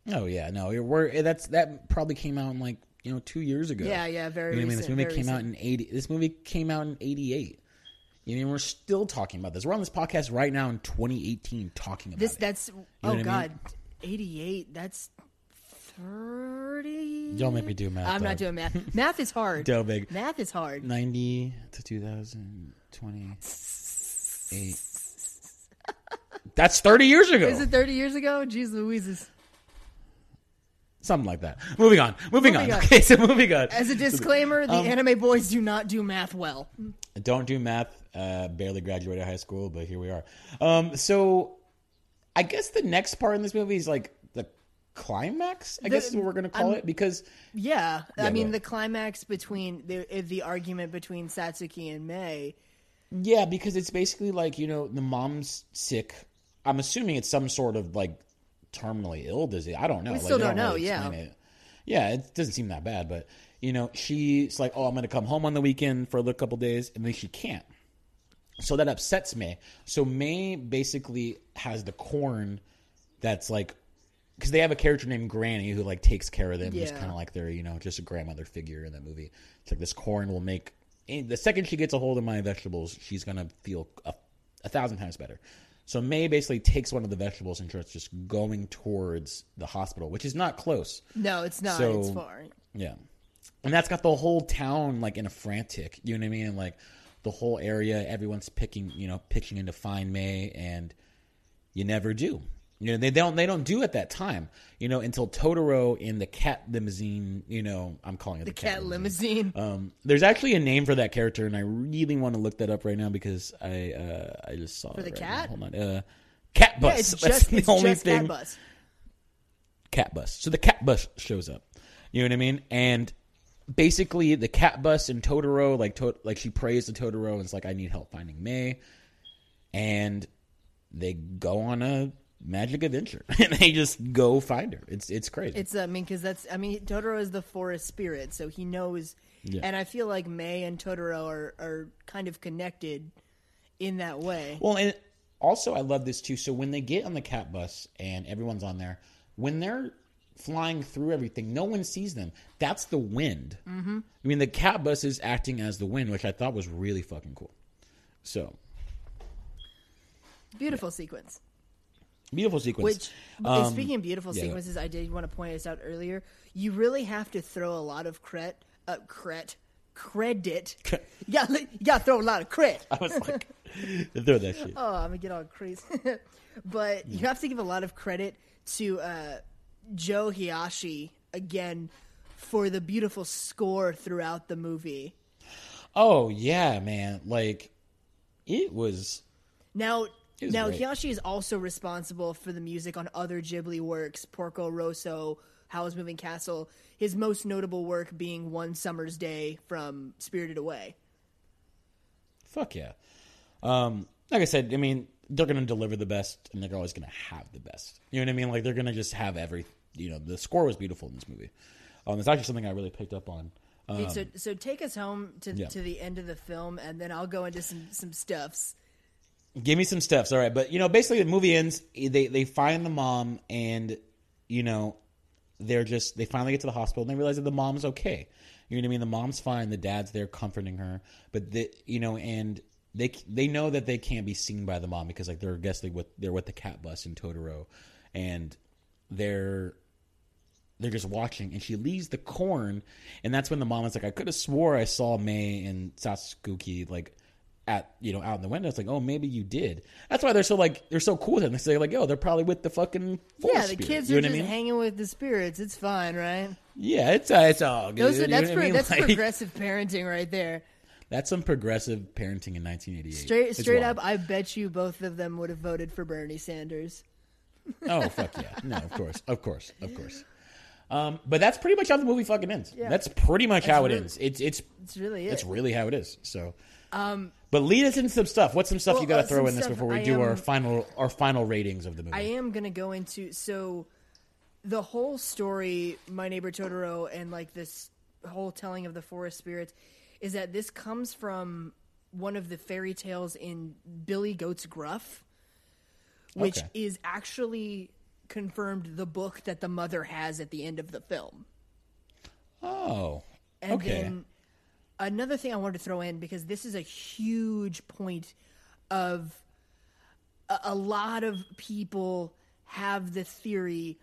Oh yeah, no, you're- we're that's that probably came out in like you know two years ago. Yeah, yeah, very You know what I mean? This movie came out in eighty. This movie came out in eighty eight. You know, we're still talking about this. We're on this podcast right now in 2018 talking about This it. that's know oh what I mean? god, eighty eight. That's thirty. Don't make me do math, I'm not doing math. Math is hard. Don't make- Math is hard. 90 to 2028. That's 30 years ago. Is it thirty years ago? Jeez Louises. Something like that. Moving on. Moving, Moving on. on. Okay, so moving on. As a disclaimer, the Um, anime boys do not do math well. Don't do math. Uh, barely graduated high school, but here we are. Um, so I guess the next part in this movie is like the climax. I guess is what we're gonna call I'm- it because Yeah, Yeah, I mean ahead. the climax between the the argument between Satsuki and Mei. yeah, because it's basically like you know the mom's sick. I'm assuming it's some sort of like terminally ill disease. I don't know. We Like, still they don't know, really yeah. it. Yeah, it doesn't seem that bad, but you know, she's like, "Oh, I'm going to come home on the weekend for a little couple days," and then she can't. So that upsets Mei. So Mei basically has the corn that's like because they have a character named Granny who like takes care of them. Who's Yeah. kind of like their you know just a grandmother figure in that movie. It's like this corn will make eh, the second she gets a hold of my vegetables, she's gonna feel a, a thousand times better. So Mei basically takes one of the vegetables and starts just going towards the hospital, which is not close. No, it's not. So- it's far. Yeah. And that's got the whole town like in a frantic. You know what I mean? Like the whole area, everyone's picking, you know, pitching in to find Mei and you never do. You know, they don't they don't do at that time. You know, until Totoro in the cat limousine, you know, I'm calling it the, The cat limousine. Um, there's actually a name for that character, and I really want to look that up right now because I uh, I just saw For it the right cat? Now. Hold on, uh, cat bus. yeah, it's That's just the it's only just thing cat bus. cat bus. So the cat bus shows up. You know what I mean? And basically, the cat bus and Totoro, like to- like she prays to Totoro and it's like, I need help finding Mei, and they go on a magic adventure and they just go find her. It's it's crazy. It's I mean because that's I mean Totoro is the forest spirit, so he knows. Yeah. And I feel like Mei and Totoro are are kind of connected in that way. Well, and also I love this too. So when they get on the cat bus and everyone's on there, when they're flying through everything, no one sees them. That's the wind. Mm-hmm. I mean, the cat bus is acting as the wind, which I thought was really fucking cool. So Beautiful sequence. Beautiful sequence. Which, Um, speaking of beautiful yeah. sequences, I did want to point this out earlier. You really have to throw a lot of cred, uh, cred, credit. yeah, you got to throw a lot of credit. I was like, throw that shit. Oh, I'm gonna get all crazy. but you have to give a lot of credit to uh, Joe Hiyashi again for the beautiful score throughout the movie. Oh yeah, man! Like it was. Now, now great. Hiyashi is also responsible for the music on other Ghibli works, Porco Rosso, Howl's Moving Castle. His most notable work being One Summer's Day from Spirited Away. Fuck yeah. Um, like I said, I mean, they're gonna deliver the best, and they're always gonna have the best. You know what I mean? Like they're gonna just have every. You know, the score was beautiful in this movie. Um, it's actually something I really picked up on. Okay, so so take us home to Um, yeah. to the end of the film, and then I'll go into some some stuffs. Give me some steps, all right. But you know, basically, the movie ends. They they find the mom, and you know, they're just they finally get to the hospital, and they realize that the mom's okay. You know what I mean? The mom's fine. The dad's there comforting her, but the you know, and they they know that they can't be seen by the mom because like they're guess they with they're with the cat bus in Totoro, and they're they're just watching and she leaves the corn and that's when the mom is like i could have swore i saw may and satsuki like at you know out in the window it's like oh maybe you did that's why they're so like they're so cool Then they say like yo they're probably with the fucking yeah, the spirit. kids you are just I mean? hanging with the spirits. It's fine, right? yeah it's uh, it's all good Those are, you know that's what I mean? that's Like, progressive parenting right there. that's some progressive parenting in 1988 Straight straight up, I bet you both of them would have voted for Bernie Sanders. oh fuck yeah no of course of course of course um, but that's pretty much how the movie fucking ends. Yeah. That's pretty much how it ends. It's it's It's really it. It's really how it is. So, um, but lead us into some stuff. What's some stuff Well, you got to uh, throw in this before we I do our final our final ratings of the movie? I am gonna go into so the whole story, My Neighbor Totoro, and like this whole telling of the forest spirits, is that this comes from one of the fairy tales in Billy Goat's Gruff, which Okay. is actually confirmed the book that the mother has at the end of the film. oh, And okay. then another thing I wanted to throw in because this is a huge point of a, a lot of people have the theory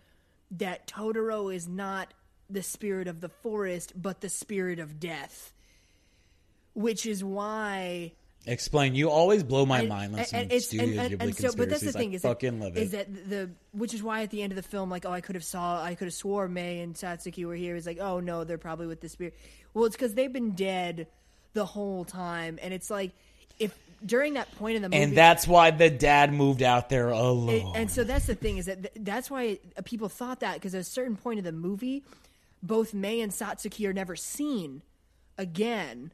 that Totoro is not the spirit of the forest but the spirit of death. Which is why Explain. You always blow my and- mind on and- some and it's- Studio and- Ghibli and so, but that's the thing I is fucking that, love is it. that the which is why at the end of the film, like, oh, I could have saw, I could have swore Mei and Satsuki were here. It's like, oh no, they're probably with the spirit. Well, it's because they've been dead the whole time, and it's like if during that point in the movie, and that's why the dad moved out there it- alone. and so that's the thing is that th- that's why uh, people thought that because at a certain point of the movie, both Mei and Satsuki are never seen again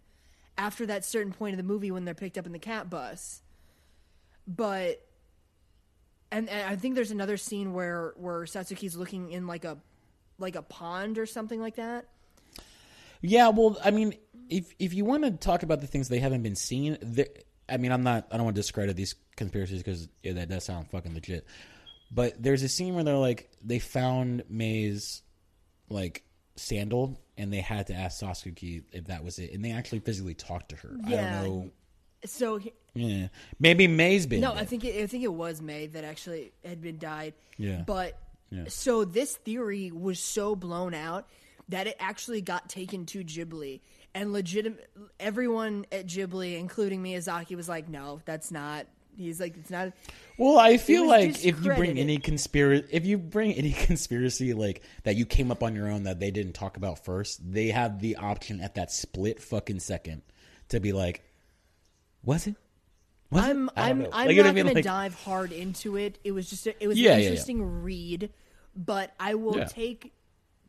after that certain point of the movie when they're picked up in the cat bus. But and, and I think there's another scene where where Satsuki's looking in like a like a pond or something like that. Yeah, well, I mean, if if you want to talk about the things they haven't been seen, I mean, I'm not. I don't want to discredit these conspiracies because yeah, that does sound fucking legit. But there's a scene where they're like, they found Mei's like sandal, and they had to ask Satsuki if that was it, and they actually physically talked to her. Yeah. I don't know. So he- Yeah, maybe Mei's been. No, dead. I think it, I think it was Mei that actually had been died. Yeah. But Yeah. so this theory was so blown out that it actually got taken to Ghibli, and legitimate everyone at Ghibli, including Miyazaki, was like, "No, that's not." He's like, "It's not." Well, I feel like if you bring any conspiracy, if you bring any conspiracy like that you came up on your own that they didn't talk about first, they have the option at that split fucking second to be like, "Was it?" Was it? I'm I don't I'm know. I'm Like, not I mean? going to Like- dive hard into it. It was just a, it was Yeah, an yeah, yeah. interesting read, but I will Yeah. take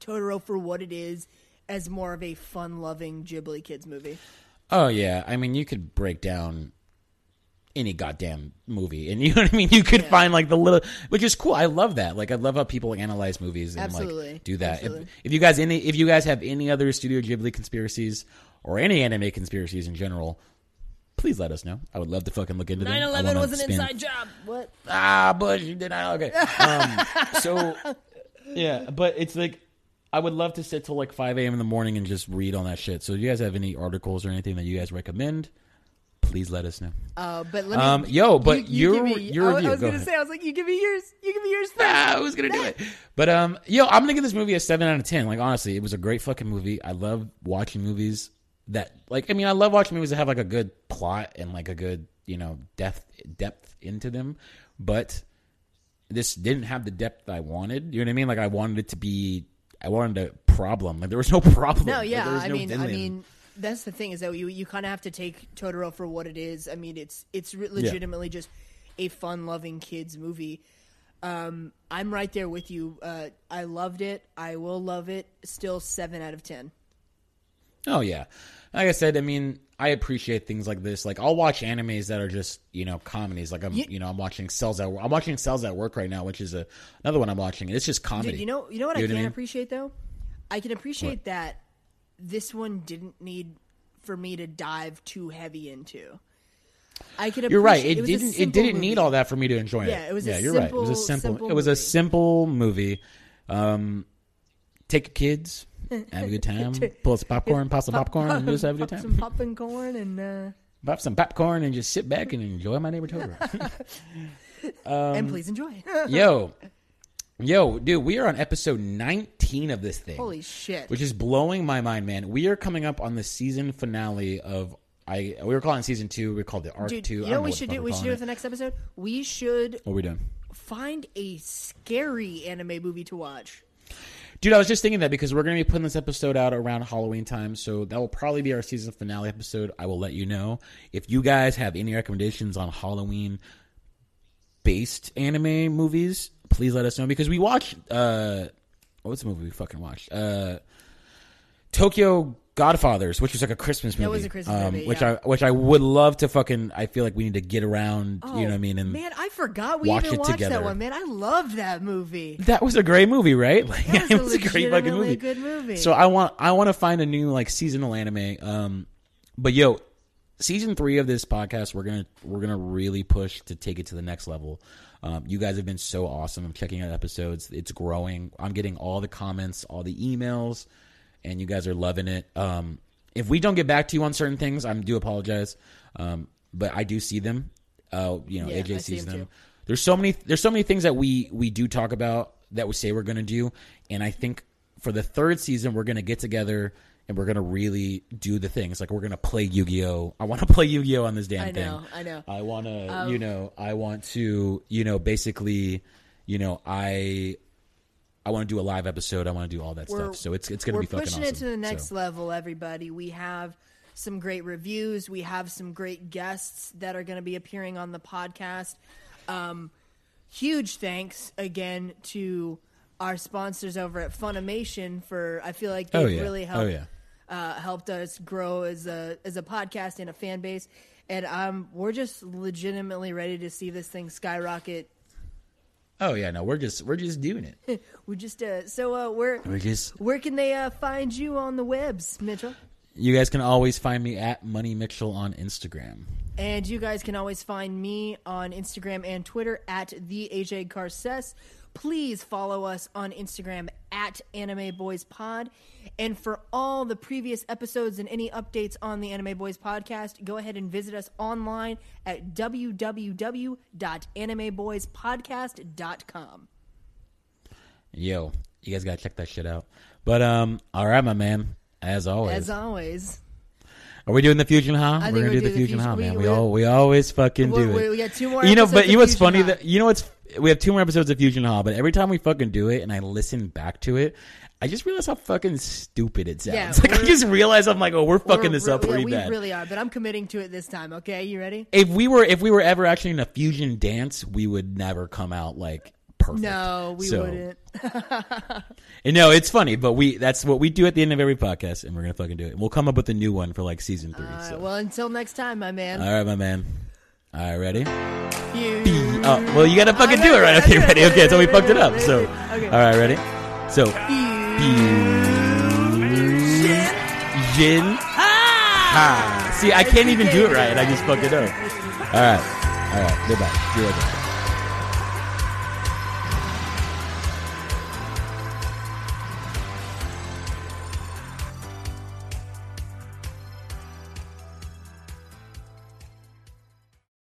Totoro for what it is as more of a fun-loving Ghibli kids movie. Oh yeah, I mean, you could break down any goddamn movie, and you know what I mean. You could find like the little, which is cool. I love that. Like, I love how people analyze movies and Absolutely. like do that. If, if you guys any, if you guys have any other Studio Ghibli conspiracies or any anime conspiracies in general, please let us know. I would love to fucking look into that. I 9/11 wanna was an spend- inside job. What? Ah, Bush, you did not. Okay. Um, so, yeah, but it's like, I would love to sit till like 5 a.m. in the morning and just read on that shit. So, if you guys have any articles or anything that you guys recommend, please let us know. Uh, but let me. Um, yo, but you, your- give me, your I, review, I was go gonna ahead. say, I was like, you give me yours. You give me yours first. Ah, I was gonna do it, but um, yo, I'm gonna give this movie a seven out of ten. Like honestly, it was a great fucking movie. I love watching movies that, like, I mean, I love watching movies that have like a good plot and like a good, you know, depth depth into them. But this didn't have the depth I wanted. You know what I mean? Like I wanted it to be. I wanted a problem. Like there was no problem. No, Like, yeah. there was I no mean, I mean, that's the thing is that you you kind of have to take Totoro for what it is. I mean, it's it's re- legitimately just a fun-loving kids movie. Um, I'm right there with you. Uh, I loved it. I will love it. Still seven out of ten. Oh yeah, like I said, I mean, I appreciate things like this. Like I'll watch animes that are just you know comedies. Like I'm You- you know I'm watching Cells at I'm watching Cells at Work right now, which is a another one I'm watching. It's just comedy. Dude, you know, you know what I You know can what I mean? appreciate though. I can appreciate that this one didn't need for me to dive too heavy into. I can. You're right. appreciate- It, didn't. It didn't need all that for me to enjoy it. Yeah, it was a Yeah, you're right. It was a simple- simple. simple it was a movie. simple movie. Um, take your kids, have a good time, pull some popcorn, pop some popcorn, and just have a good time. some popcorn and uh, Pop some popcorn and just sit back and enjoy my neighbor Totoro. Um, and please enjoy. yo, yo, dude, we are on episode 19 of this thing. Holy shit! which is blowing my mind, man. We are coming up on the season finale of I. We were calling season two. We called it arc Dude, two. you I know what we should do? We should do it. with the next episode. We should What are we doing? find a scary anime movie to watch. Dude, I was just thinking that because we're going to be putting this episode out around Halloween time, so that will probably be our season finale episode. I will let you know if you guys have any recommendations on Halloween based anime movies. Please let us know because we watched. uh What's the movie we fucking watched? Uh Tokyo Godfathers, which was like a Christmas movie. That was a Christmas um, movie, which yeah. I which I would love to fucking. I feel like we need to get around. you know what I mean? And Oh, man, I forgot we watch even watched together. that one. Man, I loved that movie. that was a great movie, right? Like, That was it a was a great fucking movie. good movie. So I want I want to find a new like seasonal anime. Um, but yo, season three of this podcast, we're gonna we're gonna really push to take it to the next level. Um, you guys have been so awesome. I'm checking out episodes. It's growing. I'm getting all the comments, all the emails, and you guys are loving it. Um, if we don't get back to you on certain things, I do apologize. Um, but I do see them. Uh, you know, Yeah, AJ see sees them them. too. There's so many. There's so many things that we we do talk about that we say we're going to do, and I think for the third season we're going to get together and we're going to really do the things. Like we're going to play Yu Gi Oh. I want to play Yu Gi Oh on this damn I thing. know, I know. Um, I want to, you know, I want to, you know, basically, you know, I. I want to do a live episode. I want to do all that stuff. So it's it's going to We're be fucking pushing it to the next So- level, everybody. We have some great reviews. We have some great guests that are going to be appearing on the podcast. Um, huge thanks again to our sponsors over at Funimation for. I feel like they've Oh yeah. really oh helped yeah. Uh, helped us grow as a as a podcast and a fan base. And um, we're just legitimately ready to see this thing skyrocket. Oh yeah. No, we're just we're just doing it. We just uh, so uh, where We're just where can they uh, find you on the webs, Mitchell? You guys can always find me at Money Mitchell on Instagram. And you guys can always find me on Instagram and Twitter at the AJ Garces. Please follow us on Instagram at Anime Boys Pod. And for all the previous episodes and any updates on the Anime Boys podcast, go ahead and visit us online at www.animeboyspodcast.com. Yo, you guys gotta check that shit out. But um, all right, my man. As always, As always, are we doing the fusion huh? I We're gonna we're do the fusion fusion- man. We, we- all we always fucking we- do we- it. we got two more You know, episodes but you know what's funny High. that you know what's we have two more episodes of Fusion Hall, but every time we fucking do it and I listen back to it, I just realize how fucking stupid it sounds. Yeah, like I just realize I'm like, oh, we're fucking We're this up yeah, pretty we bad. really are, but I'm committing to it this time. Okay, you ready? if we were if we were ever actually in a fusion dance, we would never come out like perfect. No, we So- wouldn't. And no, it's funny, but we that's what we do at the end of every podcast, and we're gonna fucking do it. We'll come up with a new one for like season three. Right, so. well, until next time, my man. All right, my man. All right, ready? You- Oh, well, you gotta fucking do it right. Okay, ready? Okay, so we fucked it up. So, Okay. all right, ready? So, Jin Ha. See, I can't even do it right. I just fucked it up. All right, all right. Goodbye. See you later.